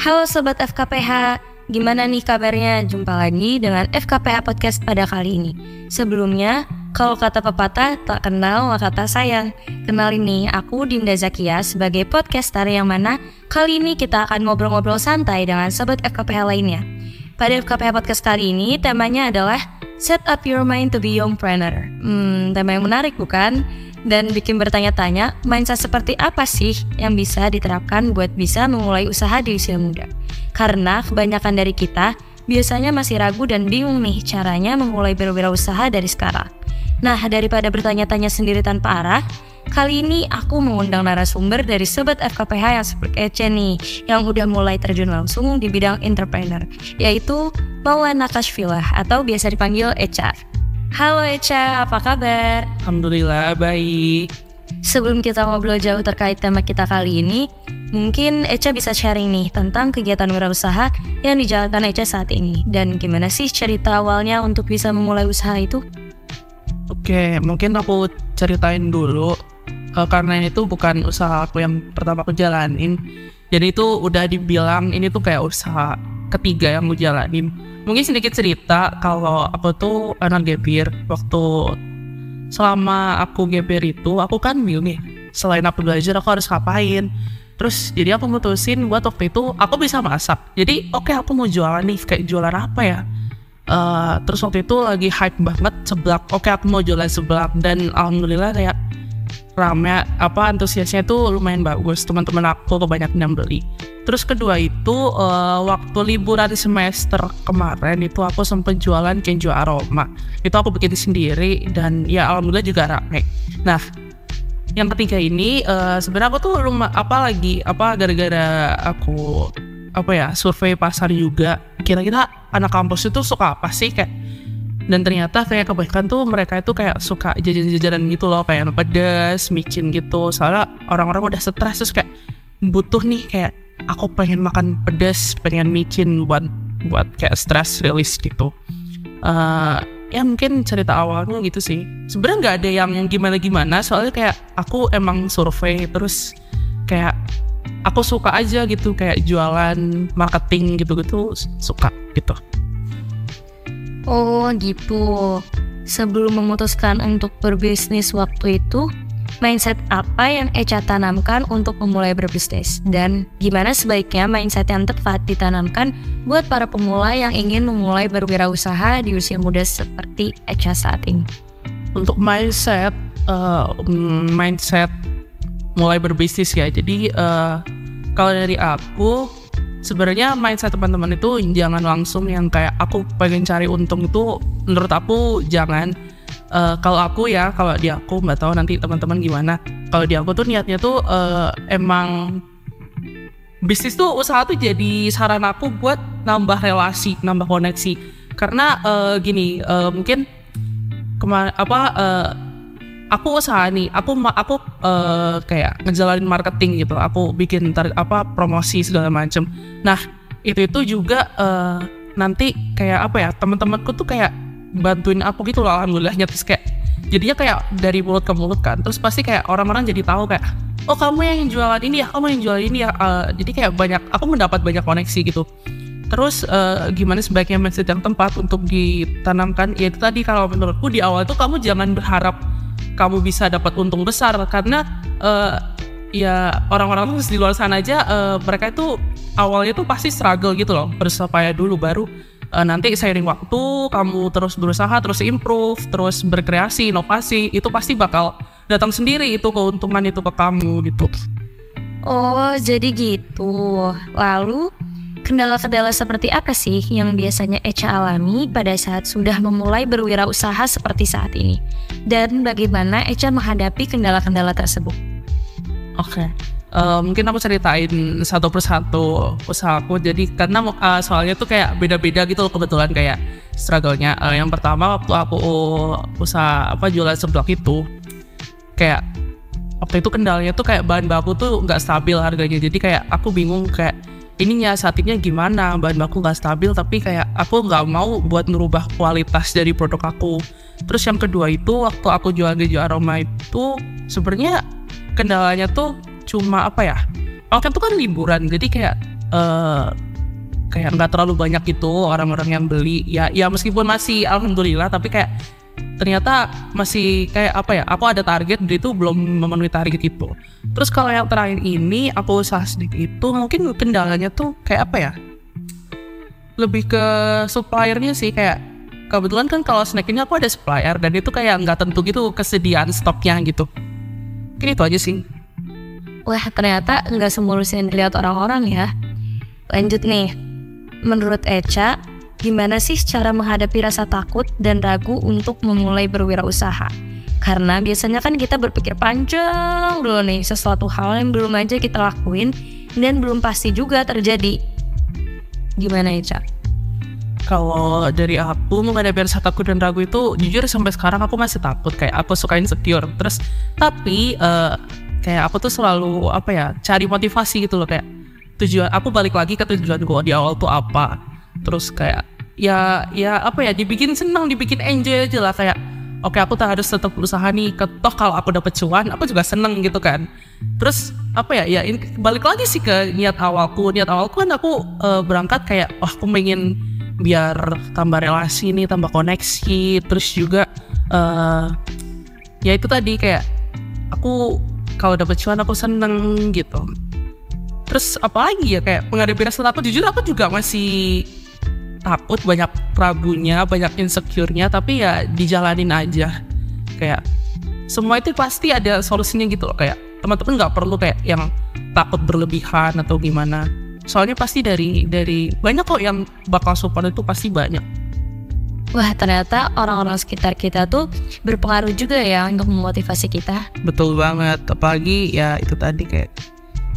Halo Sobat FKPH, gimana nih kabarnya? Jumpa lagi dengan FKPH Podcast pada kali ini. Sebelumnya, kalau kata pepatah, tak kenal maka tak sayang. Kenal ini, aku Dinda Zakia sebagai podcaster yang mana kali ini kita akan ngobrol-ngobrol santai dengan Sobat FKPH lainnya. Pada FKPH Podcast kali ini, temanya adalah Set Up Your Mind to be Youngpreneur. Hmm, tema yang menarik bukan? Dan bikin bertanya-tanya mindset seperti apa sih yang bisa diterapkan buat bisa memulai usaha di usia muda. Karena kebanyakan dari kita biasanya masih ragu dan bingung nih caranya memulai berwirausaha dari sekarang. Nah, daripada bertanya-tanya sendiri tanpa arah, kali ini aku mengundang narasumber dari Sobat FKPH yang seperti Ece nih, yang udah mulai terjun langsung di bidang entrepreneur, yaitu Maulana Kashfilah atau biasa dipanggil Echa. Halo Echa, apa kabar? Alhamdulillah baik. Sebelum kita ngobrol jauh terkait tema kita kali ini, mungkin Echa bisa sharing nih tentang kegiatan wirausaha yang dijalankan Echa saat ini dan gimana sih cerita awalnya untuk bisa memulai usaha itu? Oke, mungkin aku ceritain dulu uh, karena itu bukan usaha aku yang pertama aku jalanin. Jadi itu udah dibilang ini tuh kayak usaha ketiga yang aku jalanin. Mungkin sedikit cerita kalau aku tuh anak gapir waktu selama aku gapir itu aku kan bingung nih selain aku belajar aku harus ngapain. Terus jadi aku mutusin buat waktu itu aku bisa masak. Jadi oke okay, aku mau jualan nih kayak jualan apa ya? Uh, terus waktu itu lagi hype banget seblak. Oke okay, aku mau jualan seblak dan alhamdulillah kayak rame apa antusiasnya itu lumayan bagus. Teman-teman aku kebanyakan yang beli. Terus kedua itu uh, waktu liburan semester kemarin itu aku sempat jualan kenju aroma. Itu aku bikin sendiri dan ya alhamdulillah juga rame. Nah yang ketiga ini uh, sebenarnya aku tuh rumah apa lagi apa gara-gara aku apa ya survei pasar juga. Kira-kira anak kampus itu suka apa sih? Kayak dan ternyata kayak kebanyakan tuh mereka itu kayak suka jajan-jajanan gitu loh kayak pedas, micin gitu. Soalnya orang-orang udah stres terus kayak butuh nih kayak aku pengen makan pedas pengen micin buat buat kayak stress release gitu. Uh, ya mungkin cerita awalnya gitu sih. Sebenarnya nggak ada yang gimana gimana soalnya kayak aku emang survei terus kayak aku suka aja gitu kayak jualan marketing gitu gitu suka gitu Oh gitu. Sebelum memutuskan untuk berbisnis waktu itu, mindset apa yang Echa tanamkan untuk memulai berbisnis? Dan gimana sebaiknya mindset yang tepat ditanamkan buat para pemula yang ingin memulai berwirausaha di usia muda seperti Echa saat ini? Untuk mindset, uh, mindset mulai berbisnis ya. Jadi uh, kalau dari aku, sebenarnya mindset teman-teman itu jangan langsung yang kayak aku pengen cari untung itu menurut aku jangan. Uh, kalau aku ya kalau di aku nggak tahu nanti teman-teman gimana. Kalau di aku tuh niatnya tuh uh, emang bisnis tuh usaha tuh jadi saran aku buat nambah relasi nambah koneksi. Karena uh, gini uh, mungkin kemar apa uh, aku usaha nih aku aku uh, kayak ngejalanin marketing gitu. Aku bikin tar, apa promosi segala macem. Nah itu itu juga uh, nanti kayak apa ya teman-temanku tuh kayak bantuin aku gitu loh alhamdulillahnya. Terus kayak jadinya kayak dari mulut ke mulut kan. Terus pasti kayak orang-orang jadi tahu kayak oh kamu yang jualan ini ya kamu yang jualan ini ya. Uh, jadi kayak banyak aku mendapat banyak koneksi gitu. Terus uh, gimana sebaiknya mindset yang tempat untuk ditanamkan? Ya itu tadi kalau menurutku di awal tuh kamu jangan berharap kamu bisa dapat untung besar karena uh, ya orang-orang tuh di luar sana aja uh, mereka itu awalnya tuh pasti struggle gitu loh bersusah dulu baru uh, nanti seiring waktu kamu terus berusaha terus improve terus berkreasi inovasi itu pasti bakal datang sendiri itu keuntungan itu ke kamu gitu. Oh jadi gitu. Lalu Kendala-kendala seperti apa sih yang biasanya Echa alami pada saat sudah memulai berwirausaha seperti saat ini? Dan bagaimana Echa menghadapi kendala-kendala tersebut? Oke, okay. uh, eh, mungkin aku ceritain satu persatu usahaku. Jadi karena uh, soalnya tuh kayak beda-beda gitu loh kebetulan kayak struggle-nya. Uh, yang pertama waktu aku usaha apa jualan seblak itu kayak waktu itu kendalanya tuh kayak bahan baku tuh nggak stabil harganya. Jadi kayak aku bingung kayak ini nyiasatinnya gimana bahan baku nggak stabil tapi kayak aku nggak mau buat merubah kualitas dari produk aku. Terus yang kedua itu waktu aku jual keju aroma itu sebenarnya kendalanya tuh cuma apa ya waktu itu kan liburan jadi kayak eh kayak nggak terlalu banyak gitu orang-orang yang beli. Ya ya meskipun masih alhamdulillah tapi kayak ternyata masih kayak apa ya aku ada target jadi itu belum memenuhi target itu. Terus kalau yang terakhir ini aku usaha sedikit itu mungkin kendalanya tuh kayak apa ya? Lebih ke suppliernya sih kayak kebetulan kan kalau snack ini aku ada supplier dan itu kayak nggak tentu gitu kesediaan stoknya gitu. Mungkin itu aja sih. Wah, ternyata nggak semulus yang dilihat orang-orang ya. Lanjut nih, menurut Echa, gimana sih cara menghadapi rasa takut dan ragu untuk memulai berwirausaha? Karena biasanya kan kita berpikir panjang dulu nih, sesuatu hal yang belum aja kita lakuin dan belum pasti juga terjadi. Gimana Echa? kalau dari aku menghadapi rasa takut dan ragu itu jujur sampai sekarang aku masih takut kayak aku suka insecure terus tapi eh, kayak aku tuh selalu apa ya cari motivasi gitu loh kayak tujuan aku balik lagi ke tujuan gue di awal tuh apa terus kayak ya ya apa ya dibikin senang dibikin enjoy aja lah kayak oke aku tak harus tetap berusaha nih ketok kalau aku dapet cuan aku juga seneng gitu kan. Terus apa ya ya balik lagi sih ke niat awalku. Niat awalku kan aku eh, berangkat kayak wah aku pengen biar tambah relasi nih tambah koneksi. Terus juga eh ya itu tadi kayak aku kalau dapet cuan aku seneng gitu. Terus apa lagi ya kayak menghadapi rasa takut. Jujur aku juga masih takut banyak ragunya banyak insecure-nya tapi ya dijalanin aja. Kayak semua itu pasti ada solusinya gitu loh. Kayak teman-teman nggak perlu kayak yang takut berlebihan atau gimana. Soalnya pasti dari dari banyak kok yang bakal support itu pasti banyak. Wah, ternyata orang-orang sekitar kita tuh berpengaruh juga ya untuk memotivasi kita. betul banget. Apalagi ya itu tadi kayak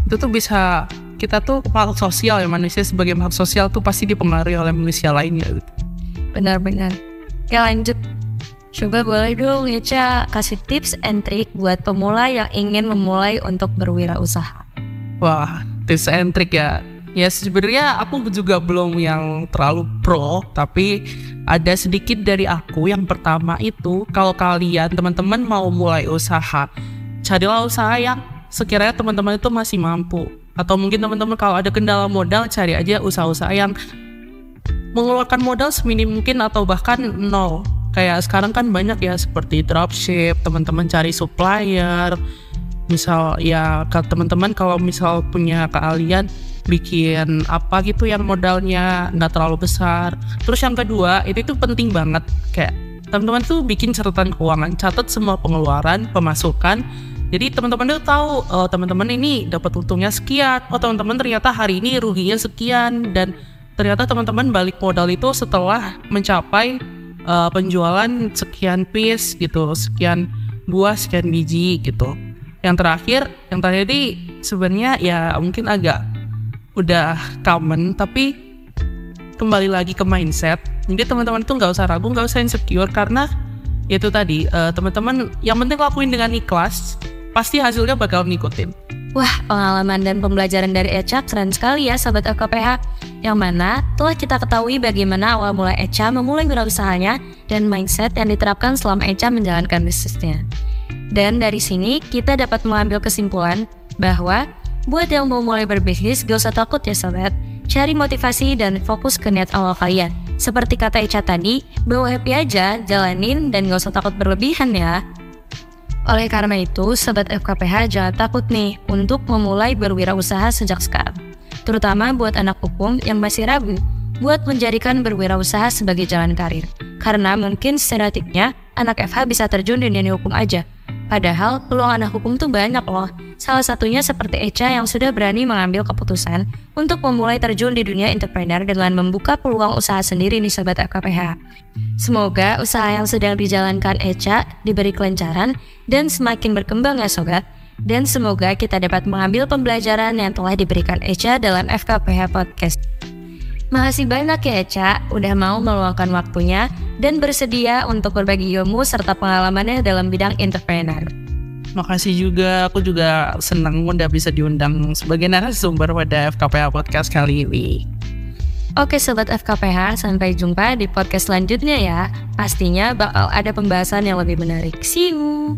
itu tuh bisa kita tuh makhluk sosial ya manusia sebagai makhluk sosial tuh pasti dipengaruhi oleh manusia lainnya gitu. Benar-benar. Oke lanjut. Coba boleh dong Echa kasih tips and trick buat pemula yang ingin memulai untuk berwirausaha. Wah, tips and trick ya. Ya sebenarnya aku juga belum yang terlalu pro, tapi ada sedikit dari aku. Yang pertama itu kalau kalian teman-teman mau mulai usaha, carilah usaha yang sekiranya teman-teman itu masih mampu. Atau mungkin teman-teman kalau ada kendala modal, cari aja usaha-usaha yang mengeluarkan modal seminim mungkin atau bahkan nol. Kayak sekarang kan banyak ya seperti dropship, teman-teman cari supplier, misal ya ke teman-teman kalau misal punya keahlian bikin apa gitu yang modalnya nggak terlalu besar. Terus yang kedua itu tuh penting banget. Kayak teman-teman tuh bikin catatan keuangan catat semua pengeluaran pemasukan jadi teman-teman tuh tahu oh, teman-teman ini dapat untungnya sekian oh teman-teman ternyata hari ini ruginya sekian dan ternyata teman-teman balik modal itu setelah mencapai uh, penjualan sekian piece gitu sekian buah sekian biji gitu. Yang terakhir yang tadi sebenarnya ya mungkin agak udah common tapi kembali lagi ke mindset. Jadi teman-teman tuh nggak usah ragu nggak usah insecure karena itu tadi eh, teman-teman yang penting lakuin dengan ikhlas pasti hasilnya bakal ngikutin Wah, pengalaman dan pembelajaran dari Echa keren sekali ya Sobat FKPH. Yang mana telah kita ketahui bagaimana awal mulai Echa memulai wirausahanya dan mindset yang diterapkan selama Echa menjalankan bisnisnya. Dan dari sini kita dapat mengambil kesimpulan bahwa buat yang mau mulai berbisnis gak usah takut ya sobat. Cari motivasi dan fokus ke niat awal kalian. Seperti kata Echa tadi, bawa happy aja, jalanin dan gak usah takut berlebihan ya. Oleh karena itu, Sobat FKPH jangan takut nih untuk memulai berwirausaha sejak sekarang. Terutama buat anak hukum yang masih ragu buat menjadikan berwirausaha sebagai jalan karir. Karena mungkin stereotipnya anak FH bisa terjun di dunia hukum aja. Padahal peluang anak hukum tuh banyak loh. Salah satunya seperti Echa yang sudah berani mengambil keputusan untuk memulai terjun di dunia entrepreneur dengan membuka peluang usaha sendiri nih Sobat FKPH. Semoga usaha yang sedang dijalankan Echa diberi kelancaran dan semakin berkembang ya Sobat. Dan semoga kita dapat mengambil pembelajaran yang telah diberikan Echa dalam FKPH Podcast. Makasih banyak ya Echa, udah mau meluangkan waktunya dan bersedia untuk berbagi ilmu serta pengalamannya dalam bidang entrepreneur. makasih juga aku juga senang udah bisa diundang sebagai narasumber pada FKPA podcast kali ini Oke Sobat FKPH, sampai jumpa di podcast selanjutnya ya. Pastinya bakal ada pembahasan yang lebih menarik. See you!